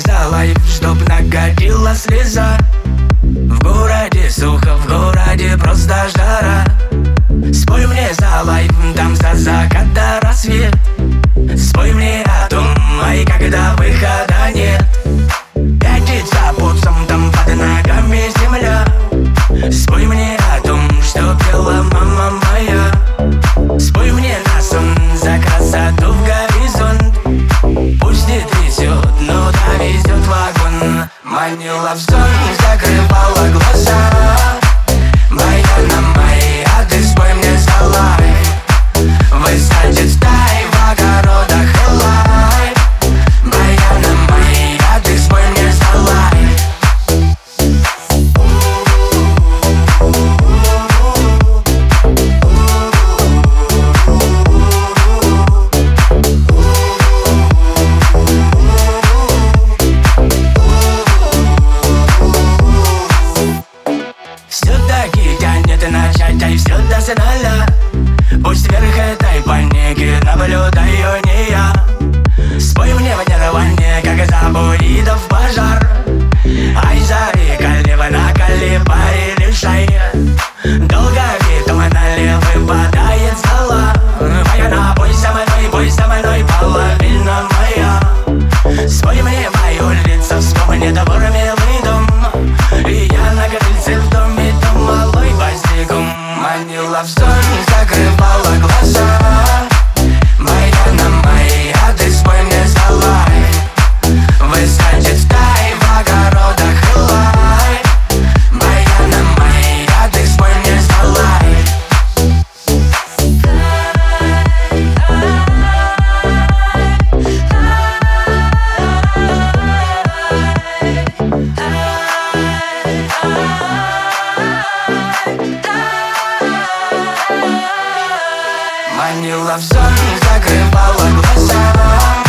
за чтоб накатила слеза. В городе сухо, в городе просто жара. Спой мне за лайк, Манила взор, закрывала глаза. internacional Делала все закрывала глаза.